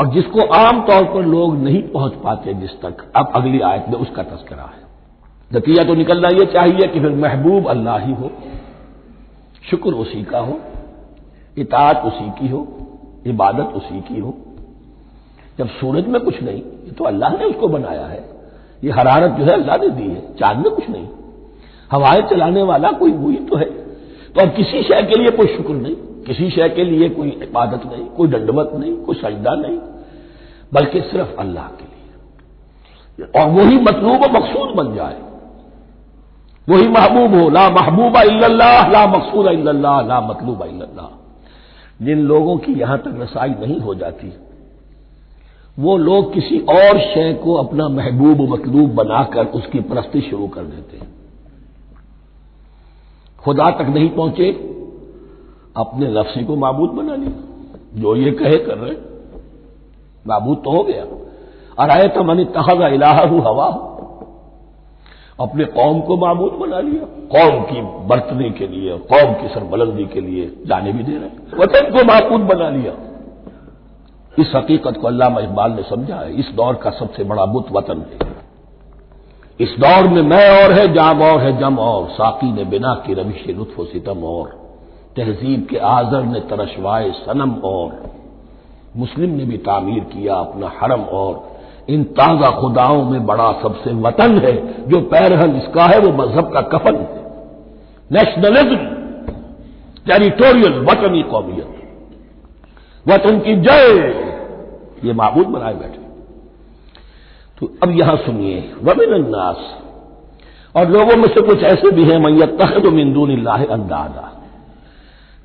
और जिसको आम तौर पर लोग नहीं पहुँच पाते जिस तक, अब अगली आयत में उसका तस्करा है। नतीजा तो निकलना यह चाहिए कि फिर महबूब अल्लाह ही हो, शुक्र उसी का हो इतात उसी की हो, इबादत उसी की हो। जब सूरज में कुछ नहीं, ये तो अल्लाह ने उसको बनाया है। ये हरारत जो है अल्लाह ने दी है, चाँद में कुछ नहीं। हवाएँ चलाने वाला कोई वही तो है। तो अब किसी शय के लिए कोई शुक्र नहीं। किसी शय के लिए कोई इबादत नहीं, कोई दंडवत नहीं, कोई सजदा नहीं, बल्कि सिर्फ़ अल्लाह के लिए। और वही मतलूब मकसूद बन जाए। वही महबूब हो, ला महबूबा इल्लल्लाह, ला मकसूद इल्लल्लाह, ला मतलूबा इल्लल्लाह। जिन लोगों की यहाँ तक रसाई नहीं हो जाती, वो लोग किसी और शय को अपना महबूब मतलूब बनाकर उसकी परस्ती शुरू कर देते हैं। खुदा तक नहीं पहुँचे अपने लफ्सी को मबूद बना लिया। जो ये कहे कर रहे, मबूद तो हो गया। अराय तो मनी तहजा इलाहू हवा अपने कौम को मबूद बना लिया। कौम की बरतने के लिए, कौम की सरबलंदी के लिए जाने भी दे रहे। वतन को मबूद बना लिया। इस हकीकत को अल्लाह इकबाल ने समझा है, इस दौर का सबसे बड़ा बुत वतन है। इस दौर में मैं और है, जाम और है, जम और। साकी ने बिना की रविश लुत्फ सितम और। तहजीब के आजर ने तरशवाए सनम और। मुस्लिम ने भी तामीर किया अपना हरम और। इन ताज़ा खुदाओं में बड़ा सबसे वतन है, जो पैरहन इसका है, वो मज़हब का कफन है। नेशनलिज्म, टेरिटोरियल, वतनी कौमियत। वतन की जय, ये मबूद बनाए बैठे। तो अब यहाँ सुनिए वमिन अन्नास और लोगों में से कुछ ऐसे भी हैं मैयत तहद मिंदून अंदाज़ा।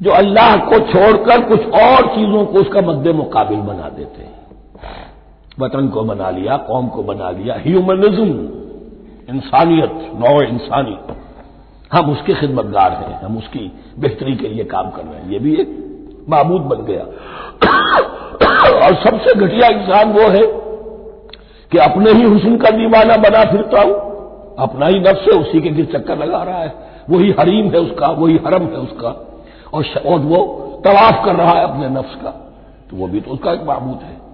जो अल्लाह को छोड़कर कुछ और चीज़ों को उसका मद्दे मुकाबिल बना देते हैं। वतन को बना लिया, कौम को बना लिया, ह्यूमनिज्म, इंसानियत, नौ इंसानी। हम उसके खिदमतगार हैं, हम उसकी बेहतरी के लिए काम कर रहे हैं। ये भी एक महबूद बन गया। और सबसे घटिया इंसान वो है कि अपने ही हुसन का दीवाना बना फिरता हूँ। अपना ही नफ्स है, उसी के गिर चक्कर लगा रहा है। वही हरीम है उसका, वही हरम है उसका। और, और वो तवाफ कर रहा है अपने नफ्स का। तो वो भी तो उसका एक महबूद है।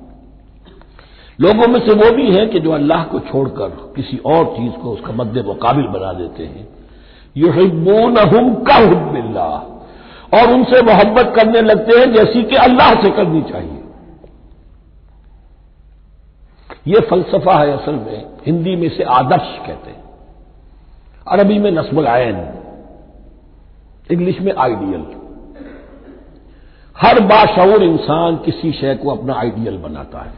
लोगों में से वो भी है कि जो अल्लाह को छोड़कर किसी और चीज़ को उसका मद्दे मुकाबिल बना देते हैं। युहिबून हम का और उनसे मोहब्बत करने लगते हैं जैसी कि अल्लाह से करनी चाहिए। यह फलसफा है असल में। हिंदी में से आदर्श कहते हैं। अरबी में नस्बुल इंग्लिश में आइडियल। हर बाशूर इंसान किसी शय को अपना आइडियल बनाता है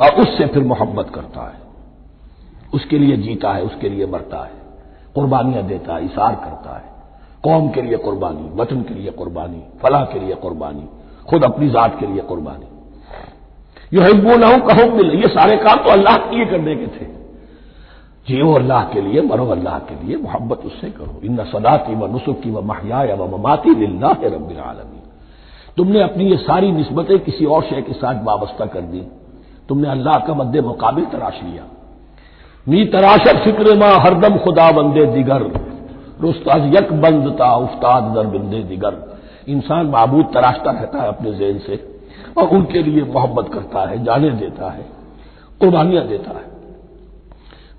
और उससे फिर मोहब्बत करता है। उसके लिए जीता है, उसके लिए मरता है, कुर्बानियाँ देता है इशार करता है। कौम के लिए कुर्बानी, वतन के लिए कुर्बानी, फलाह के लिए कुर्बानी, खुद अपनी जात के लिए कुर्बानी। यो हिब्बू ना हूँ कहो मिल, ये सारे काम तो अल्लाह के लिए करने के थे। जियो अल्लाह के लिए, मरो अल्लाह के लिए, मोहब्बत उससे करो। इन सदाती व नुसुकी व महया व ममाती लिल्ला रब्बिल आलमी तुमने अपनी ये सारी नस्बतें किसी और शय के साथ वाबस्ता कर दी। तुमने अल्लाह का मद्दे मुकाबिल तराश लिया। मी तराशत फ़िक्र माँ हरदम खुदा बंदे दिगर। रुस्ताज यक बंदता उस्ताद दर बिंदे दिगर। इंसान महबूद तराशता रहता है अपने जेन से और उनके लिए मोहब्बत करता है, जाने देता है, कुर्बानियाँ देता है।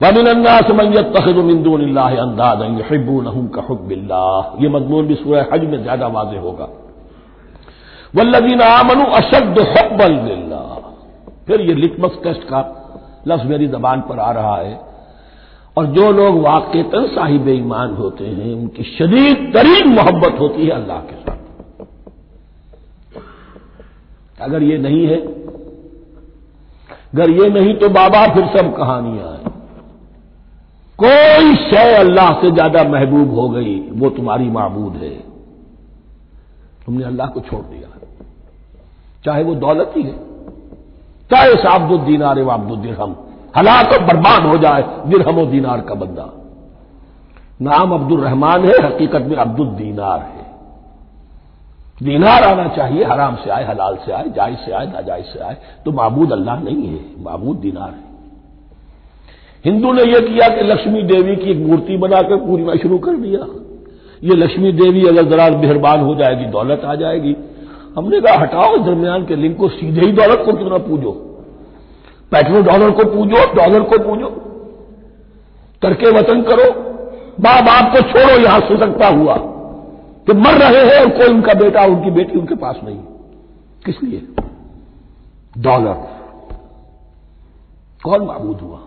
वमिनन्ना समयत तखदमिंदून अंदाज हिब्बून का हुबिल्ला ये मजमून भी सूरह हज में ज़्यादा वाजे होगा। वल्लदीन आमनु अशद हब्बल फिर ये लिटमस टेस्ट का लफ्ज मेरी जबान पर आ रहा है। और जो लोग वाकता साहिब ईमान होते हैं, उनकी शदीद तरीन मोहब्बत होती है अल्लाह के साथ। अगर ये नहीं है, अगर ये नहीं तो बाबा फिर सब कहानियाँ हैं। कोई शय अल्लाह से ज़्यादा महबूब हो गई, वो तुम्हारी महबूद है। तुमने अल्लाह को छोड़ दिया चाहे वो दौलत ही है, चाहे साब्दुद्दीनार व अब्दुद्दिरहम हलाक बर्बाद हो जाए, दिरहम दीनार का बंदा। नाम अब्दुल रहमान है, हकीकत में अब्दुद्दीनार है। दीनार आना चाहिए, हराम से आए, हलाल से आए, जायज़ से आए, नाजायज से आए तो महबूद अल्लाह नहीं है महबूद दीनार है। हिंदू ने यह किया कि लक्ष्मी देवी की एक मूर्ति बनाकर पूजना शुरू कर दिया। ये लक्ष्मी देवी अगर जरा मेहरबान हो जाएगी, दौलत आ जाएगी। हमने कहा, हटाओ इस दरमियान के लिंक को, सीधे ही दौलत को क्यों ना पूजो? पेट्रोल डॉलर को पूजो, डॉलर को पूजो। करके वतन करो। बाप बाप को छोड़ो, यहाँ से सकता हुआ कि मर रहे हैं और कोई उनका बेटा, उनकी बेटी उनके पास नहीं किस लिए? डॉलर। कौन मबूद हुआ?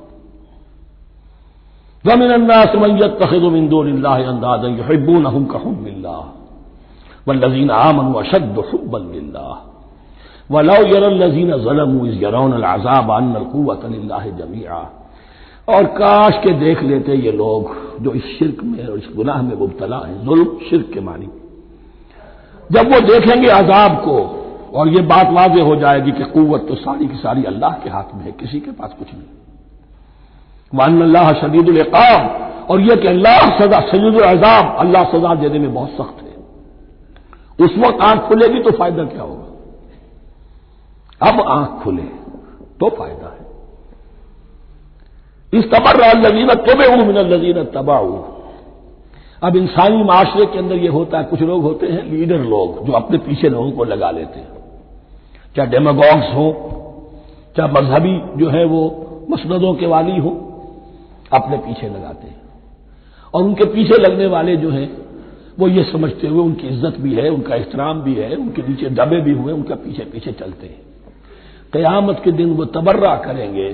वमिनन्ना समैत तखदुमिंदोल्ला अंदाज हिब्बून हम कहबिल्ला वल्लजीन आमन अशद हुब्बल्ला वलौ यरल्लजीन जलम इस यरौन अजाब अनकुवत जमिया और काश के देख लेते ये लोग जो इस शिरक में और इस गुनाह में मुबतला है जुल्म शिरक के मानी जब वो देखेंगे अजाब को और ये बात वाजे हो जाएगी कि कुत तो सारी की सारी अल्लाह के हाथ में है किसी के पास कुछ नहीं वन अल्लाह शदीद काम और यह कि अल्लाह सजा शदीद अजाब, अल्लाह सजा देने में बहुत सख्त है। उस वक्त आँख खुलेगी तो फ़ायदा क्या होगा? अब आँख खुले तो फ़ायदा है। इस तबर लजीन तोबे मिन लजीन तबाऊ अब इंसानी माशरे के अंदर यह होता है, कुछ लोग होते हैं लीडर लोग, जो अपने पीछे लोगों को लगा लेते हैं। चाहे डेमोगॉग्स हो, चाहे मजहबी जो है वो मसनदों के वाली हो अपने पीछे लगाते हैं। और उनके पीछे लगने वाले जो हैं, वो ये समझते हुए उनकी इज़्ज़त भी है, उनका एहतराम भी है, उनके नीचे दबे भी हुए, उनका पीछे पीछे चलते हैं। कयामत के दिन वो तबर्रा करेंगे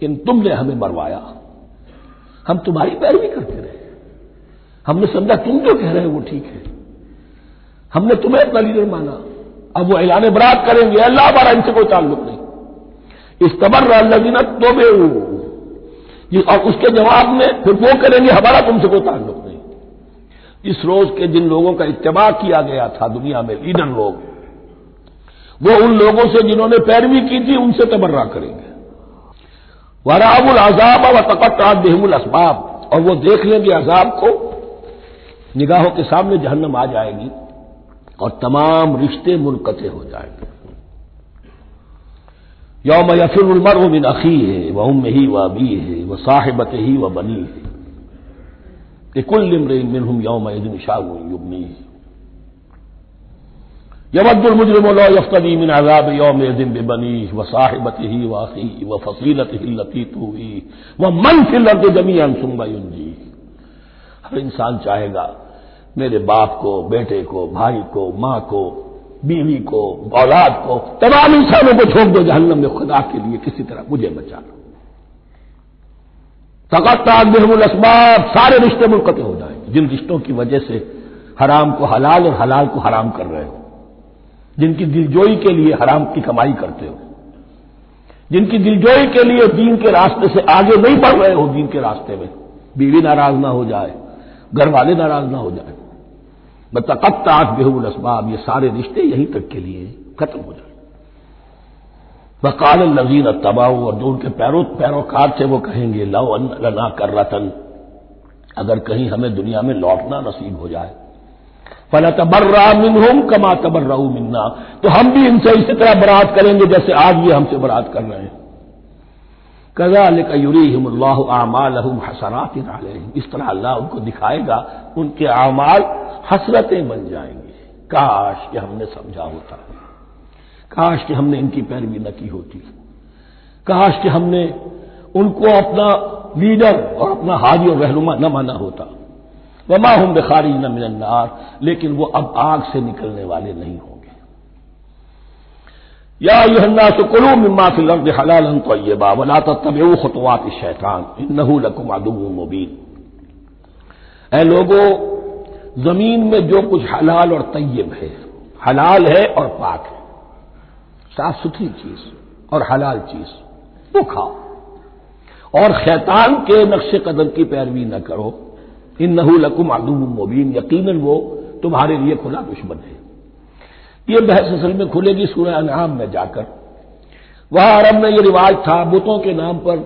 कि तुमने हमें मरवाया। हम तुम्हारी पैरवी करते रहे। हमने समझा, तुम जो कह रहे हो वो ठीक है। हमने तुम्हें अपना लीडर माना। अब वो ऐलान बरात करेंगे। अल्लाह हमारा इनसे कोई ताल्लुक नहीं। इस तबर्रा लजीना तो और उसके जवाब में फिर वो करेंगे, हमारा तुमसे कोई ताल्लुक नहीं। इस रोज के जिन लोगों का इतबा किया गया था दुनिया में लीडर लोग, वो उन लोगों से जिन्होंने पैरवी की थी, उनसे तबर्रा करेंगे। वराबुल अजाब व तकत बेहमुल असबाब, और वो देख लेंगे अजाब को, निगाहों के सामने जहन्नम आ जाएगी, और तमाम रिश्ते मुनकते हो जाएँगे। यौम यफिर मिन अखी है वह उम ही व अबी है वह साहिबत ही व बनी है कुल मिन हम यौम दिन शाह युबनी है यवद्दुल मुजरिम लो मिन अजाब यौम दिन बेबनी व साहिबत ही वासी व फसीलत ही लतीत हुई व मन फिलत जमी अनसुम्बा जी हर इंसान चाहेगा, मेरे बाप को, बेटे को, भाई को, माँ को बीवी को, औलाद को, तमाम इंसानों को छोड़ दो जहन्नम में, खुदा के लिए किसी तरह मुझे बचा लो। तकत्ता बेहमुल असबाब, सारे रिश्ते मुनकते हो जाएँगे, जिन रिश्तों की वजह से हराम को हलाल और हलाल को हराम कर रहे हो। जिनकी दिलजोई के लिए हराम की कमाई करते हो। जिनकी दिलजोई के लिए दीन के रास्ते से आगे नहीं बढ़ रहे हो, दीन के रास्ते में। बीवी नाराज़ ना हो जाए घर वाले नाराज़ ना हो जाए। तकत्तात बेहुल असबाब, ये सारे रिश्ते यहीं तक के लिए खत्म हो जाए। वकाल लजीन तबाऊ, और जो उनके पैरों पैरोकार थे वो कहेंगे लव लना कर रतन अगर कहीं हमें दुनिया में लौटना नसीब हो जाए। फला तबर्रा मिन कमा तबर्रा मिन्ना तो हम भी इनसे इसी तरह बरात करेंगे जैसे आज ये हमसे बरात कर रहे हैं। कजा यूरीहमल्लाह आमाल हसरात इस तरह अल्लाह उनको दिखाएगा, उनके आमाल हसरतें बन जाएँगी। काश कि हमने समझा होता। काश कि हमने इनकी पैरवी न की होती। काश कि हमने उनको अपना लीडर और अपना हाजी और रहनुमा न माना होता। वमा हम बेखारी न मिनन्नार लेकिन वो अब आग से निकलने वाले नहीं होंगे। या युहन्ना सुकुलू मिम्मा फिल अर्द हलालन तय्यबा, वला तत्तबिउ खुतवात शैतान, इन्नहु लकुम अदुव्वुम मुबीन। ऐ लोगो ज़मीन में जो कुछ हलाल और तय्यब है, हलाल है और पाक है। साफ़ सुथरी चीज़ और हलाल चीज़, वो खाओ। और शैतान के नक्श कदम की पैरवी न करो। इन नहू लकुम आदूम मुबीन, यकीनन वो तुम्हारे लिए खुला दुश्मन है। ये बहस असल में खुलेगी सूर्य अनाम में जाकर। वहाँ अरब में ये रिवाज था, बुतों के नाम पर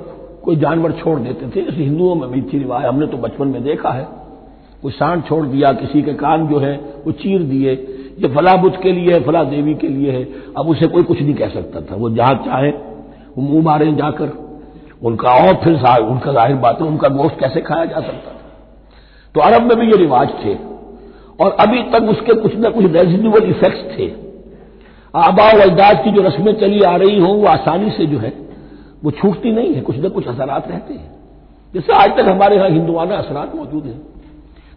कोई जानवर छोड़ देते थे। जैसे हिंदुओं में भी थी रिवाज, हमने तो बचपन में देखा है। कोई सांड छोड़ दिया, किसी के कान जो है, वो चीर दिए। ये फला बुद्ध के लिए है, फला देवी के लिए है। अब उसे कोई कुछ नहीं कह सकता था। वो जहाँ चाहे, वो मुँह मारे जाकर, उनका और फिर उनका ज़ाहिर बात है उनका गोश्त कैसे खाया जा सकता था? तो अरब में भी ये रिवाज थे। और अभी तक उसके कुछ न कुछ रेजिडुअल इफेक्ट्स थे। आबा अजदाद की जो रस्में चली आ रही हों, वो आसानी से जो है, वो छूटती नहीं है। कुछ न कुछ असरात रहते हैं। जैसे आज तक हमारे यहाँ हिंदुआना असरात मौजूद हैं।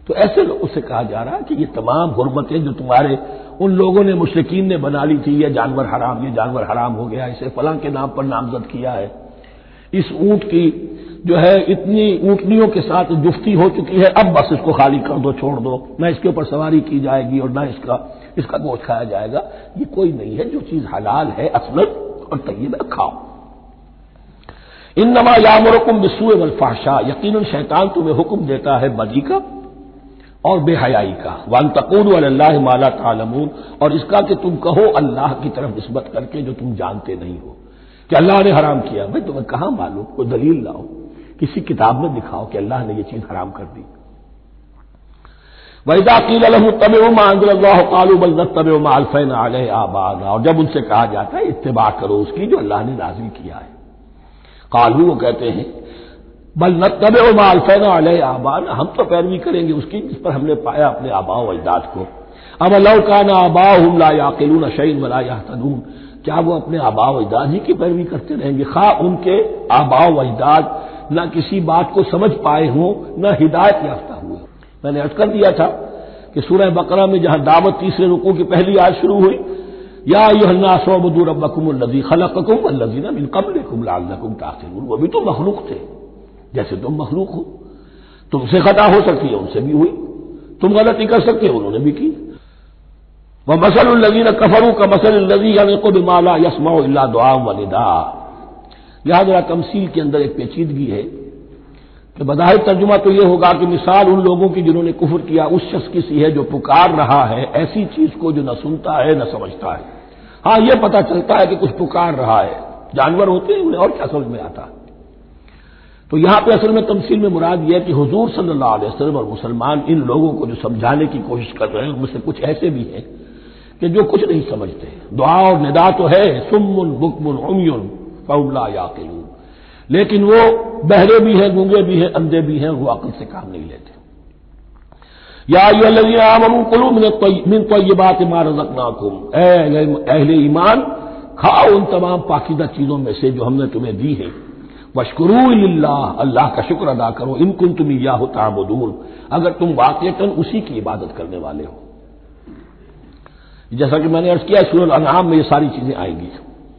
तो ऐसे लोगों से कहा जा रहा है कि ये तमाम गुरबतें जो तुम्हारे, उन लोगों ने, मुशरकिन ने बना ली थी, ये जानवर हराम, ये जानवर हराम हो गया इसे फलां के नाम पर नामजद किया है। इस ऊँट की जो है, इतनी ऊंटनियों के साथ जुफ्ती हो चुकी है, अब बस इसको खाली कर दो, छोड़ दो। न इसके ऊपर सवारी की जाएगी और न इसका इसका गोश्त खाया जाएगा। ये कोई नहीं है, जो चीज़ हलाल है असलत और तय्यब खाओ। इन नमा यामुरकुम बिस्सू वल्फाशा यकीन शैतान तुम्हें हुक्म देता है बदी का और बेहयाई का। वन तकून अल्लाह माला तालमून। और इसका कि तुम कहो अल्लाह की तरफ़ नस्बत करके जो तुम जानते नहीं हो। कि अल्लाह ने हराम किया। भाई तुम्हें कहाँ मालूम? कोई दलील लाओ किसी किताब में दिखाओ कि अल्लाह ने यह चीज़ हराम कर दी। वैदा कील तब आबाद। और जब उनसे कहा जाता है इतबा करो उसकी जो अल्लाह ने नाजिल किया है। कालू वो कहते हैं बल न तब मालफैन आलह आबाद हम तो पैरवी करेंगे उसकी जिस पर हमने पाया अपने आबा अजदाद को। अब अल्लाह का ना आबा हम ला याकिलून शैन वला यातदून क्या वो अपने आबा अजदाद ही की पैरवी करते रहेंगे? खा उनके आबा अजदाद न किसी बात को समझ पाए हों, न हिदायत याफ्ता हुए। मैंने अर्ज़ कर दिया था कि सूरह बकरा में जहाँ दावत तीसरे रुकों की पहली आज शुरू हुई, या यहन्ना सोबदूर अब्बकुम खलकुम लजीना मिन लालकुम ताखिरून वो भी तो मखलूक थे। जैसे तुम मखलूक हो। तुमसे खता हो सकती है, उनसे भी हुई। तुम गलती कर सकते हो, उन्होंने भी की। वह मसल लजीन कफरू का मसल लजी यानी यसमा दुआ व निदा। यहाँ जरा तमसील के अंदर एक पेचीदगी है कि बदाहिर तर्जुमा तो यह होगा कि मिसाल उन लोगों की जिन्होंने कुफर किया, उस शख्स की सी है जो पुकार रहा है, ऐसी चीज़ को जो न सुनता है, न समझता है। हाँ यह पता चलता है कि कुछ पुकार रहा है। जानवर होते हैं, उन्हें और क्या समझ में आता? है तो यहाँ पर असल में तमसील में मुराद यह कि हजूर सल्लल्लाहु अलैहि वसल्लम और मुसलमान इन लोगों को जो समझाने की कोशिश कर रहे हैं, उनमें से कुछ ऐसे भी हैं कि जो कुछ नहीं समझते। दुआ और निदा तो है सुमुन बुकमुन, उमयुन फौला याकिलून। लेकिन वो बहरे भी हैं, गूँगे भी हैं, अंधे भी हैं, वो अकल से काम नहीं लेते। या आमनु कुलू मिन तो ये बात मार रजकनाकुम। अहले ईमान, खाओ उन तमाम पाकिदा चीज़ों में से जो हमने तुम्हें दी है। वशकरू अल्लाह का शुक्र अदा करो इनकुन तुम या हो ताबून अगर तुम वाकयतन उसी की इबादत करने वाले हो। जैसा कि मैंने अर्ज़ किया सूरल अनाम में ये सारी चीज़ें आएँगी।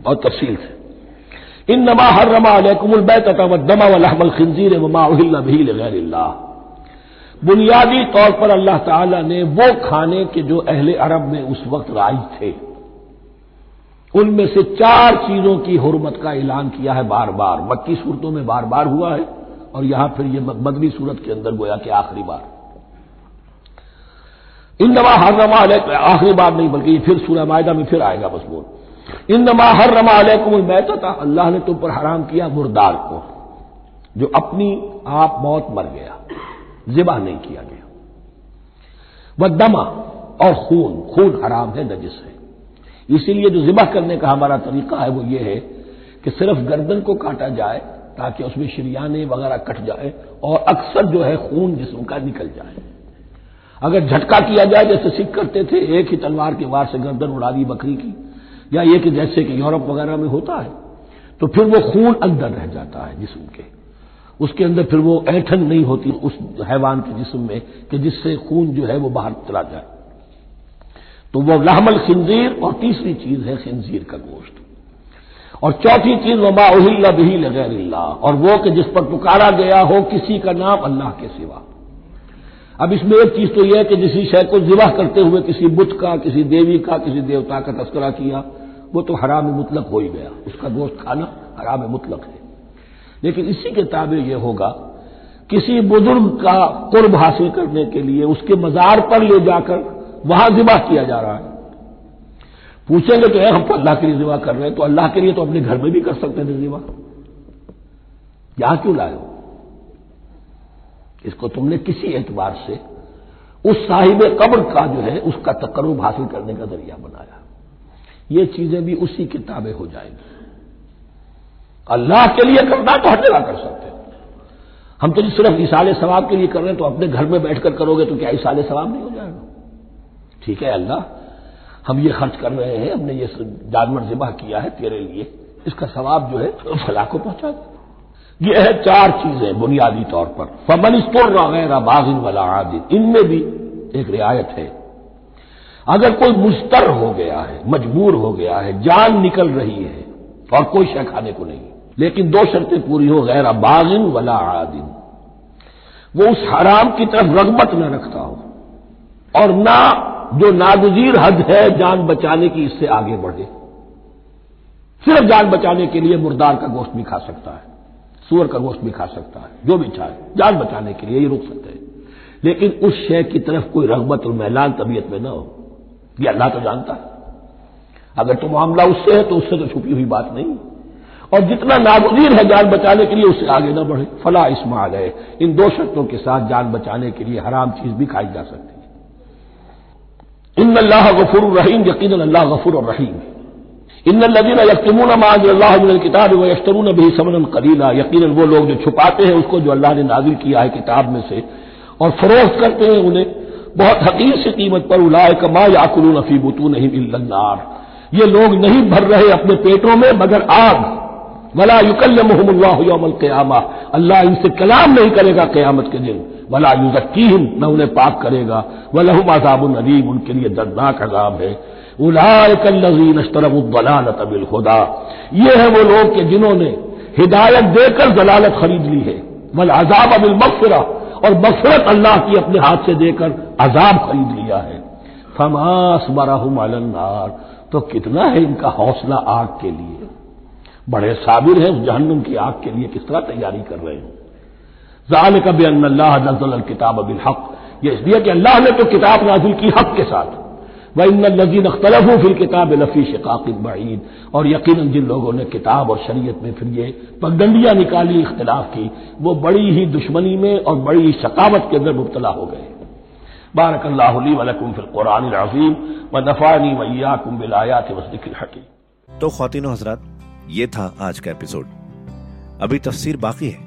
बहुत तफसील से इन नमा हर रमा अलकुमलबैतमा वहमल खंजीर वमाहिल गैर बुनियादी तौर पर अल्लाह ताला ने वो खाने के जो अहले अरब में उस वक्त राज थे उनमें से चार चीज़ों की हरमत का ऐलान किया है बार बार मक्की सूरतों में बार बार हुआ है और यहाँ फिर यह मदनी सूरत के अंदर गोया कि आखिरी बार। इन नमा हर रमा आखिरी बार नहीं, बल्कि फिर सूर्य मायदा में फिर आएगा मजमून इन नमा हर रमा अलैकुम था अल्लाह ने तुम पर हराम किया मुर्दार को, जो अपनी आप मौत मर गया जिबा नहीं किया गया। वह दमा और खून खून हराम है, नजिस है। इसीलिए जो जिबा करने का हमारा तरीका है वो ये है कि सिर्फ़ गर्दन को काटा जाए ताकि उसमें शरियाने वगैरह कट जाए और अक्सर जो है खून जिसम का निकल जाए। अगर झटका किया जाए, जैसे सिख करते थे, एक ही तलवार के वार से गर्दन उड़ा दी बकरी की, या ये कि जैसे कि यूरोप वगैरह में होता है तो फिर वो खून अंदर रह जाता है जिसम के। उसके अंदर फिर वो ऐठन नहीं होती उस हैवान के जिसम में कि जिससे खून जो है वो बाहर चला जाए। तो वह लाहमल खिंजीर और तीसरी चीज़ है खिंजीर का गोश्त। और चौथी चीज़, वमा उहिल्ला बिही लगैरिल्ला। और वो कि जिस पर पुकारा गया हो किसी का नाम अल्लाह के सिवा। अब इसमें एक चीज़ तो यह है कि जिस शय को जिवाह करते हुए किसी बुत का, किसी देवी का, किसी देवता का तस्करा किया, वो तो हराम मुतलक हो ही गया। उसका गोश्त खाना हराम मुतलक है। लेकिन इसी के ताबे यह होगा, किसी बुज़ुर्ग का कुर्ब हासिल करने के लिए उसके मजार पर ले जाकर वहाँ जिबा किया जा रहा है। पूछेंगे तो हम तो अल्लाह के लिए जिबा कर रहे हैं तो अल्लाह के लिए तो अपने घर में भी कर सकते थे जिबा। यहाँ क्यों लाए इसको तुमने किसी एतबार से उस साहिब कब्र का जो है, उसका तकर्रब हासिल करने का ज़रिया बनाया। ये चीज़ें भी उसी किताबें हो जाएँगी। अल्लाह के लिए करना तो हर जगह कर सकते हो। हम तो सिर्फ़ इसाले सवाब के लिए कर रहे हैं तो अपने घर में बैठकर करोगे तो क्या इसाले सवाब नहीं हो जाएगा? ठीक है अल्लाह, हम ये खर्च कर रहे हैं, हमने ये जानवर जिबा किया है तेरे लिए। इसका सवाब जो है फला को पहुँचा दे। ये है चार चीज़ें बुनियादी तौर पर। फमन गैर बागिन वाला आदिन। इनमें भी एक रियायत है। अगर कोई मुस्तर हो गया है, मजबूर हो गया है, जान निकल रही है, और कोई शय खाने को नहीं, लेकिन दो शर्तें पूरी हो, गैर बागिन वला आदिन। वो उस हराम की तरफ़ रगबत न रखता हो, और ना जो नागजीर हद है, जान बचाने की इससे आगे बढ़े। सिर्फ़ जान बचाने के लिए मुर्दार का गोश्त भी खा सकता है, सुअर का गोश्त भी खा सकता है, जो भी चाहे, जान बचाने के लिए ये रुक सकते हैं। लेकिन उस शय की तरफ़ कोई रगबत और मैलान तबीयत में न हो, ये अल्लाह तो जानता है। अगर तो मामला उससे है तो उससे तो छुपी हुई बात नहीं। और जितना नागजीर है जान बचाने के लिए, उससे आगे न बढ़े। फला इस्माल है इन दो शर्तों के साथ जान बचाने के लिए हराम चीज़ भी खाई जा सकती। है इन अल्लाह गफुर रहीम यकीन अल्लाह गफुर रहीम इन लदीन यकमून माज किताब व यश्तरून भी समन कलीला यकीन वो लोग जो छुपाते हैं उसको जो अल्लाह ने नाजिल किया है किताब में से और फरोख्त करते हैं उन्हें बहुत हकीर से कीमत पर उलाय कमा याकुलू नफी बुतू नहीं ये लोग नहीं भर रहे अपने पेटों में मगर आग वला युकल मोहम्मल क्यामा अल्लाह इनसे कलाम नहीं करेगा क्यामत के दिन वला युजक्कीम न उन्हें पाक करेगा। वलहुम अजाब नदीम उनके लिए दर्दनाक अजाब है। उलायकल्लजीन अशतरबुद्दलालत तबिल खुदा ये है वो लोग के जिन्होंने हिदायत देकर जलालत खरीद ली है। वल अजाब अबिल मफरा और मफरत अल्लाह की अपने हाथ से देकर अजाब खरीद लिया है। फमास बराहम अलन्नार तो कितना है इनका हौसला आग के लिए? बड़े साबिर हैं उस जहन्नुम की आग के लिए, किस तरह तैयारी कर रहे हैं? जाल कब अल्लाह किताब अबिल हक यह इसलिए कि अल्लाह ने तो किताब नाजिल की हक के साथ। वह इन लजीन अख्तलफ फिर किताब लफी शिकाकिन बईद। और यकीन जिन लोगों ने किताब और शरीयत में फिर ये पगडंडियाँ निकाली, इख्तलाफ की, वो बड़ी ही दुश्मनी में और बड़ी ही शकावत के अंदर मुबतला हो गए। बारक अल्लाहली वलकुम फिल कुरान अजीम। व नफ़ानी वैयाकुम बिलायात वसदिकिल हकीम। तो खातिन हजरात, ये था आज का एपिसोड। अभी तफसीर बाकी है।